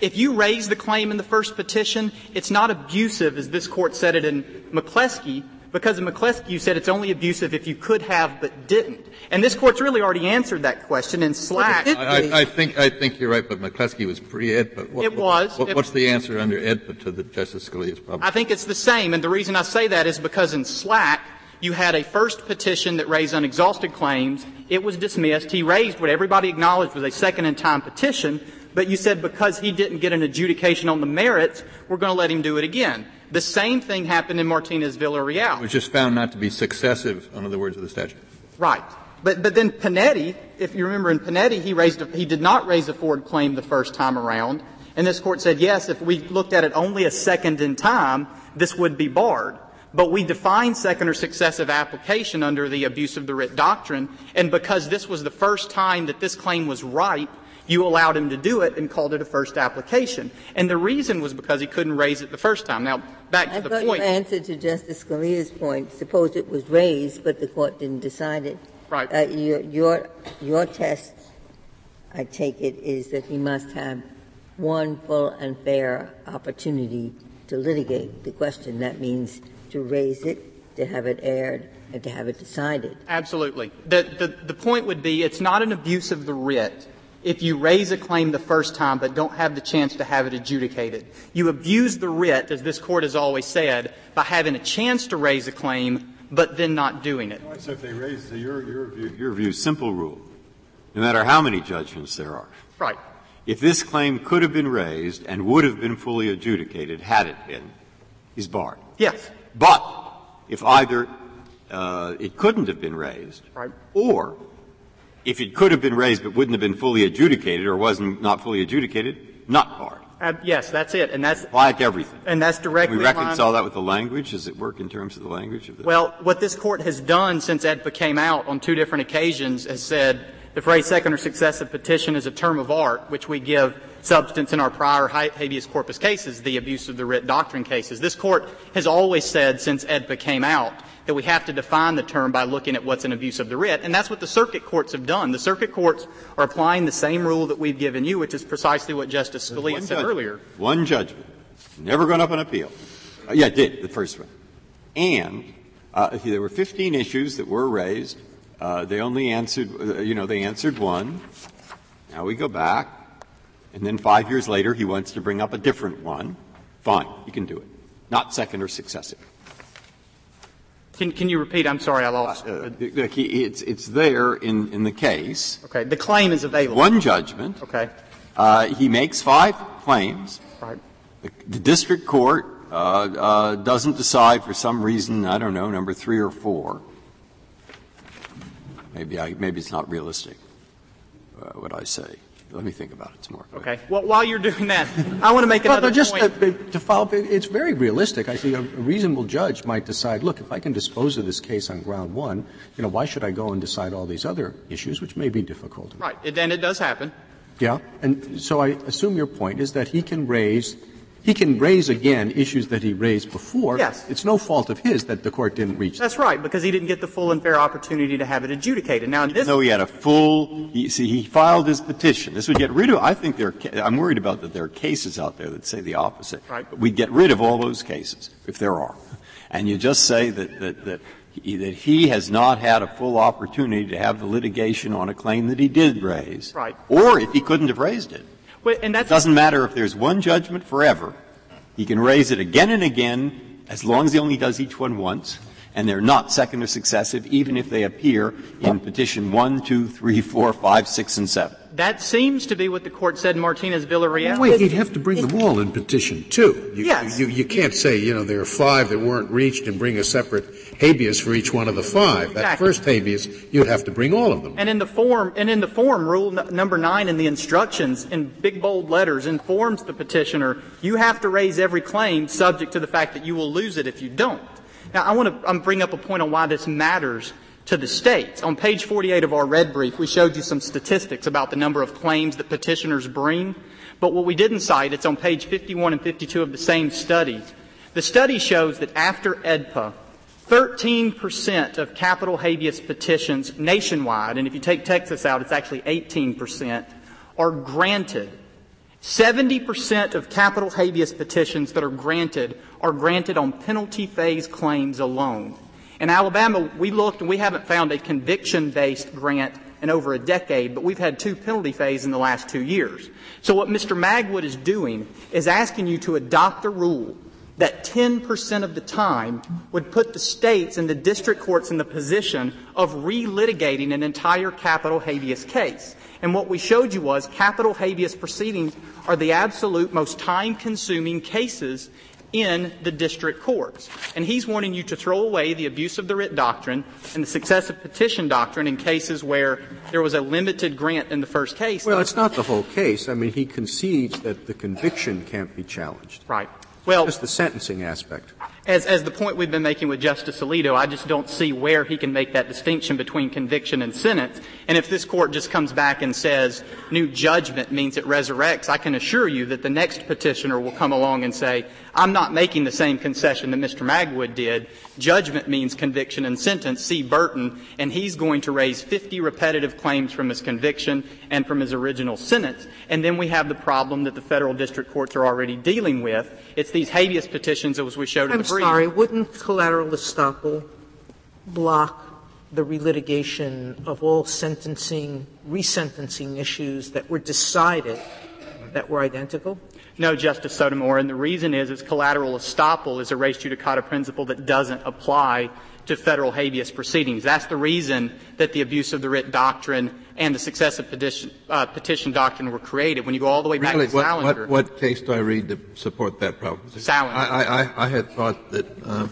If you raise the claim in the first petition, it's not abusive, as this court said it in McCleskey, because in McCleskey you said it's only abusive if you could have but didn't. And this court's really already answered that question in Slack. I, I, think I think you're right, but McCleskey was pre-ed. But what, it was. What, what's the answer under AEDPA to the Justice Scalia's problem? I think it's the same, and the reason I say that is because in Slack you had a first petition that raised unexhausted claims. It was dismissed. He raised what everybody acknowledged was a second in time petition, But you said because he didn't get an adjudication on the merits, we're going to let him do it again. The same thing happened in Martinez Villarreal. It was just found not to be successive, under the words of the statute. Right. But, but then Panetti, if you remember in Panetti, he raised, a, he did not raise a Ford claim the first time around. And this court said, yes, if we looked at it only a second in time, this would be barred. But we define second or successive application under the abuse of the writ doctrine, and because this was the first time that this claim was ripe, you allowed him to do it and called it a first application. And the reason was because he couldn't raise it the first time. Now, back to I the thought point. Your answer to Justice Scalia's point, suppose it was raised, but the court didn't decide it. Right. Uh, your, your, your test, I take it, is that he must have one full and fair opportunity to litigate the question. That means to raise it, to have it aired, and to have it decided. Absolutely. The, the, the point would be it's not an abuse of the writ if you raise a claim the first time but don't have the chance to have it adjudicated. You abuse the writ, as this court has always said, by having a chance to raise a claim but then not doing it. So if they raise the, your, your, view, your view, simple rule, no matter how many judgments there are. Right. If this claim could have been raised and would have been fully adjudicated had it been, he's barred. Yes. But if either uh, it couldn't have been raised, right. or if it could have been raised but wouldn't have been fully adjudicated or wasn't not fully adjudicated, not barred. Uh, yes, that's it, and that's apply it to everything. And that's directly. we reconcile that with the language. Does it work in terms of the language of the? Well, what this court has done since AEDPA came out on two different occasions has said the phrase second or successive petition is a term of art, which we give substance in our prior habeas corpus cases, the abuse of the writ doctrine cases. This court has always said since AEDPA came out that we have to define the term by looking at what's an abuse of the writ, and that's what the circuit courts have done. The circuit courts are applying the same rule that we've given you, which is precisely what Justice Scalia said judgment. earlier. One judgment, never gone up on appeal. Uh, yeah, it did the first one, and uh, there were 15 issues that were raised. Uh, they only answered, uh, you know, they answered one. Now we go back, and then five years later he wants to bring up a different one. Fine, you can do it. Not second or successive. Can, can you repeat? I'm sorry, I lost. Uh, it's, it's there in, in the case. Okay, the claim is available. One judgment. Okay. Uh, he makes five claims. Right. The, the district court uh, uh, doesn't decide for some reason, I don't know, number three or four. Maybe, I, maybe it's not realistic, uh, what I say. Let me think about it some more. Okay. Well, while you're doing that, I want to make another well, just point. Uh, to follow up, it's very realistic. I think a reasonable judge might decide, look, if I can dispose of this case on ground one, you know, why should I go and decide all these other issues, which may be difficult? Right. And it does happen. Yeah. And so I assume your point is that he can raise he can raise again issues that he raised before. Yes. It's no fault of his that the court didn't reach. That's right, because he didn't get the full and fair opportunity to have it adjudicated. Now, in this. No, he had a full, he, see, he filed his petition. This would get rid of, I think there are, I'm worried about that there are cases out there that say the opposite. Right. But we'd get rid of all those cases, if there are. And you just say that, that, that he, that he has not had a full opportunity to have the litigation on a claim that he did raise. Right. Or if he couldn't have raised it. And that's It doesn't matter if there's one judgment forever. He can raise it again and again as long as he only does each one once, and they're not second or successive, even if they appear in petition 1, 2, 3, 4, 5, 6, and 7. That seems to be what the court said in Martinez Villarreal. Wait, he'd have to bring them all in petition too. You, yes. You, you can't say, you know, there are five that weren't reached and bring a separate habeas for each one of the five. Exactly. That first habeas, you'd have to bring all of them. And in the form, and in the form, rule n- number nine in the instructions, in big bold letters, informs the petitioner, you have to raise every claim subject to the fact that you will lose it if you don't. Now, I want to um, bring up a point on why this matters to the states. On page 48 of our red brief, we showed you some statistics about the number of claims that petitioners bring. But what we didn't cite, it's on page 51 and 52 of the same study. The study shows that after AEDPA, 13% of capital habeas petitions nationwide, and if you take Texas out, it's actually 18%, are granted. 70% of capital habeas petitions that are granted are granted on penalty phase claims alone. In Alabama, we looked and we haven't found a conviction based grant in over a decade, but we've had two penalty phase in the last two years. So what Mr. Magwood is doing is asking you to adopt a rule that 10% of the time would put the states and the district courts in the position of relitigating an entire capital habeas case. And what we showed you was capital habeas proceedings are the absolute most time consuming cases in the district courts. And he's wanting you to throw away the abuse of the writ doctrine and the successive petition doctrine in cases where there was a limited grant in the first case. Well, it's not the whole case. I mean, he concedes that the conviction can't be challenged. Right. Well, just the sentencing aspect. As, as the point we've been making with Justice Alito, I just don't see where he can make that distinction between conviction and sentence. And if this court just comes back and says new judgment means it resurrects, I can assure you that the next petitioner will come along and say, I'm not making the same concession that Mr. Magwood did. Judgment means conviction and sentence. See Burton, and he's going to raise 50 repetitive claims from his conviction and from his original sentence. And then we have the problem that the federal district courts are already dealing with. It's these habeas petitions, as we showed in the brief. Sorry, wouldn't collateral estoppel block the relitigation of all sentencing, resentencing issues that were decided that were identical? No, Justice Sotomayor, and the reason is, is collateral estoppel is a res judicata principle that doesn't apply to federal habeas proceedings. That's the reason that the abuse of the writ doctrine and the successive petition, uh, petition doctrine were created. When you go all the way back really, to what, Salinger. What, what, case do I read to support that proposition? Salinger. I, I, I had thought that uh,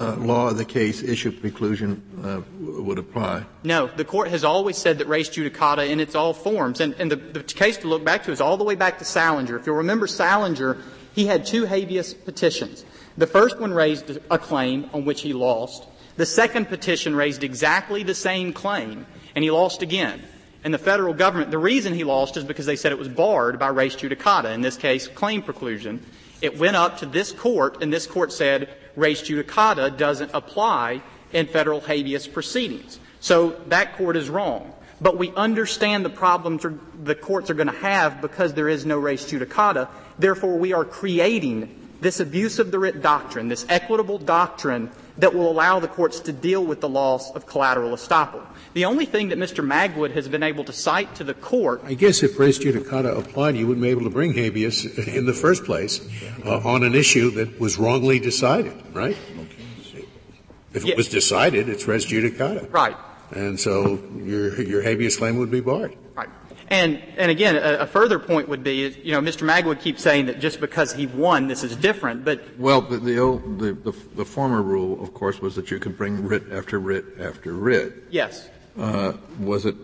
uh, law of the case, issue preclusion uh, would apply. No, the court has always said that res judicata in its all forms, and, and the, the case to look back to is all the way back to Salinger. If you'll remember Salinger, he had two habeas petitions. The first one raised a claim on which he lost. The second petition raised exactly the same claim, and he lost again. And the federal government, the reason he lost is because they said it was barred by res judicata, in this case, claim preclusion. It went up to this court, and this court said res judicata doesn't apply in federal habeas proceedings. So that court is wrong. But we understand the problems the courts are going to have because there is no res judicata. Therefore, we are creating this abuse of the writ doctrine, this equitable doctrine that will allow the courts to deal with the loss of collateral estoppel. The only thing that Mr. Magwood has been able to cite to the court. I guess if res judicata applied, you wouldn't be able to bring habeas in the first place uh, on an issue that was wrongly decided, right? If it was decided, it's res judicata. Right. And so your, your habeas claim would be barred. And, and again, a, a, further point would be, you know, Mr. Magwood keeps saying that just because he won, this is different, but. Well, the, the, old, the, the, the former rule, of course, was that you could bring writ after writ after writ. Yes. Uh, was it,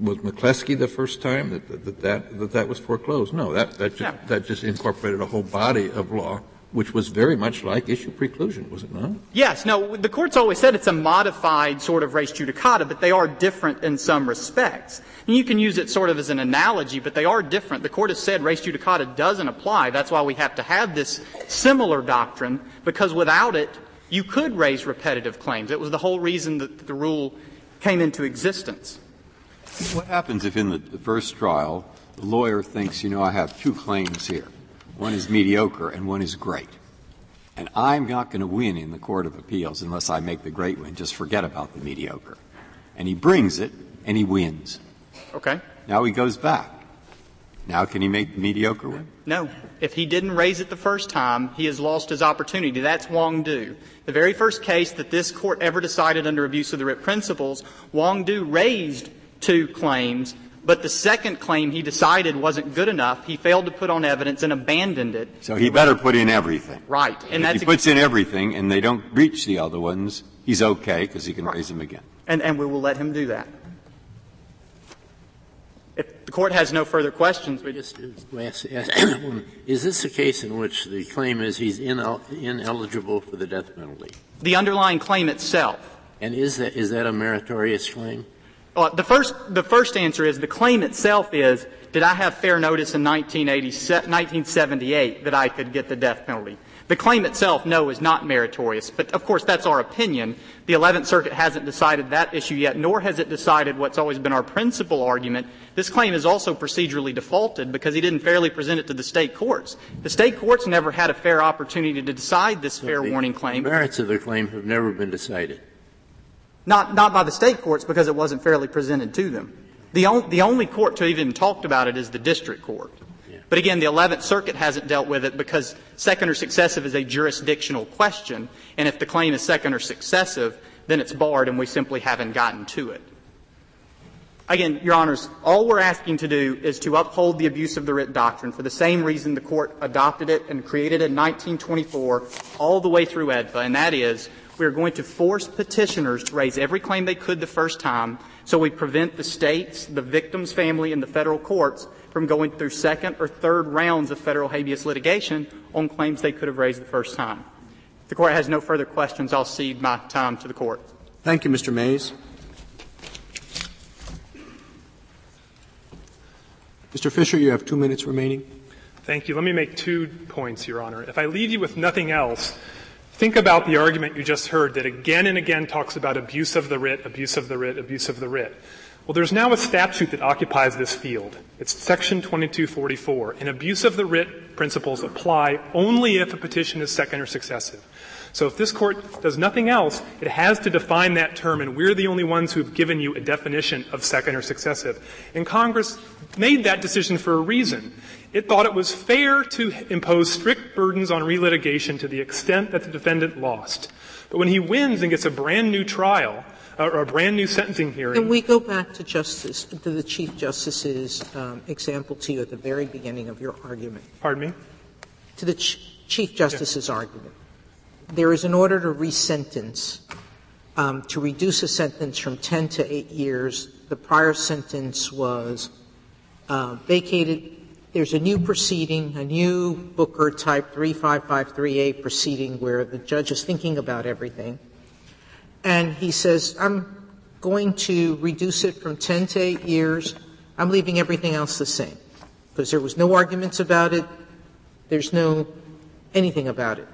was McCleskey the first time that that, that, that, that was foreclosed? No, that, that just, that just incorporated a whole body of law which was very much like issue preclusion, was it not? Yes. No, the court's always said it's a modified sort of res judicata, but they are different in some respects. And you can use it sort of as an analogy, but they are different. The court has said res judicata doesn't apply. That's why we have to have this similar doctrine, because without it, you could raise repetitive claims. It was the whole reason that the rule came into existence. What happens if in the first trial, the lawyer thinks, you know, I have two claims here. One is mediocre and one is great. And I'm not going to win in the Court of Appeals unless I make the great win. Just forget about the mediocre. And he brings it and he wins. Okay. Now he goes back. Now can he make the mediocre win? No. If he didn't raise it the first time, he has lost his opportunity. That's Wong Doo. The very first case that this court ever decided under abuse of the writ principles, Wong Doo raised two claims but the second claim he decided wasn't good enough. He failed to put on evidence and abandoned it. So he better put in everything. Right. And, and if he puts in everything and they don't reach the other ones, he's okay because he can right. raise them again. And, and we will let him do that. If the court has no further questions, we just is this a case in which the claim is he's ineligible for the death penalty? The underlying claim itself. And is that is that a meritorious claim? Well, the first, the first answer is the claim itself is, did I have fair notice in 1978 that I could get the death penalty? The claim itself, no, is not meritorious. But of course, that's our opinion. The 11th Circuit hasn't decided that issue yet, nor has it decided what's always been our principal argument. This claim is also procedurally defaulted because he didn't fairly present it to the state courts. The state courts never had a fair opportunity to decide this fair warning claim. The merits of the claim have never been decided. Not, not by the state courts because it wasn't fairly presented to them. The, on, the only court to even talked about it is the district court. But again, the 11th Circuit hasn't dealt with it because second or successive is a jurisdictional question, and if the claim is second or successive, then it's barred and we simply haven't gotten to it. Again, Your Honors, all we're asking to do is to uphold the abuse of the writ doctrine for the same reason the Court adopted it and created it in 1924 all the way through AEDPA, and that is we are going to force petitioners to raise every claim they could the first time so we prevent the states, the victim's family, and the federal courts from going through second or third rounds of federal habeas litigation on claims they could have raised the first time. If the Court has no further questions, I'll cede my time to the Court. Thank you, Mr. Maze. Mr. Fisher, you have two minutes remaining. Thank you. Let me make two points, Your Honor. If I leave you with nothing else, think about the argument you just heard that again and again talks about abuse of the writ, abuse of the writ, abuse of the writ. Well, there's now a statute that occupies this field. It's Section 2244, and abuse of the writ principles apply only if a petition is second or successive. So if this court does nothing else, it has to define that term, and we're the only ones who've given you a definition of second or successive. And Congress made that decision for a reason. It thought it was fair to impose strict burdens on relitigation to the extent that the defendant lost. But when he wins and gets a brand new trial, or a brand new sentencing hearing. Can we go back to Justice, to the Chief Justice's um, example to you at the very beginning of your argument? Pardon me? To the Ch- Chief Justice's yeah. argument there is an order to resentence, um, to reduce a sentence from 10 to 8 years. The prior sentence was uh, vacated. There's a new proceeding, a new Booker type 3553A proceeding where the judge is thinking about everything. And he says, I'm going to reduce it from 10 to 8 years. I'm leaving everything else the same. Because there was no arguments about it. There's no anything about it.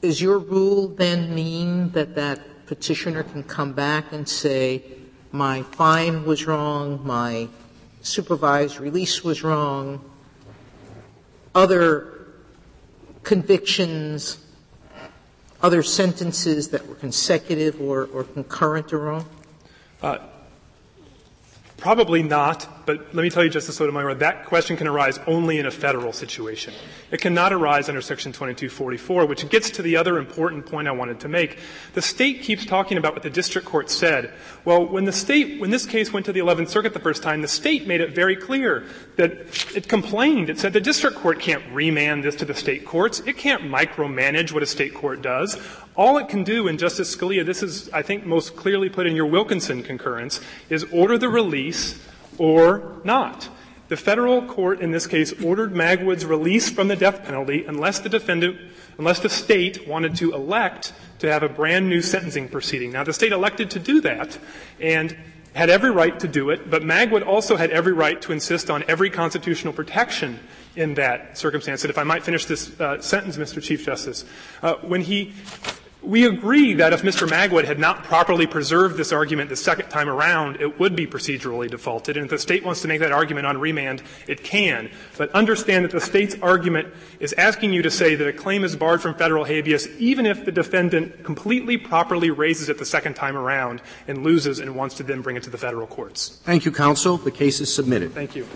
Does your rule then mean that that petitioner can come back and say, my fine was wrong, my supervised release was wrong, other convictions, other sentences that were consecutive or, or concurrent are wrong? Uh, Probably not, but let me tell you, Justice Sotomayor, that question can arise only in a federal situation. It cannot arise under Section 2244, which gets to the other important point I wanted to make. The state keeps talking about what the district court said. Well, when the state, when this case went to the 11th Circuit the first time, the state made it very clear that it complained. It said the district court can't remand this to the state courts. It can't micromanage what a state court does. All it can do, and Justice Scalia, this is, I think, most clearly put in your Wilkinson concurrence, is order the release or not. The federal court in this case ordered Magwood's release from the death penalty unless the defendant, unless the state wanted to elect to have a brand new sentencing proceeding. Now the state elected to do that and had every right to do it, but Magwood also had every right to insist on every constitutional protection in that circumstance. And if I might finish this uh, sentence, Mr. Chief Justice, uh, when he we agree that if Mr. Magwood had not properly preserved this argument the second time around, it would be procedurally defaulted. And if the state wants to make that argument on remand, it can. But understand that the state's argument is asking you to say that a claim is barred from federal habeas even if the defendant completely properly raises it the second time around and loses and wants to then bring it to the federal courts. Thank you, counsel. The case is submitted. Thank you.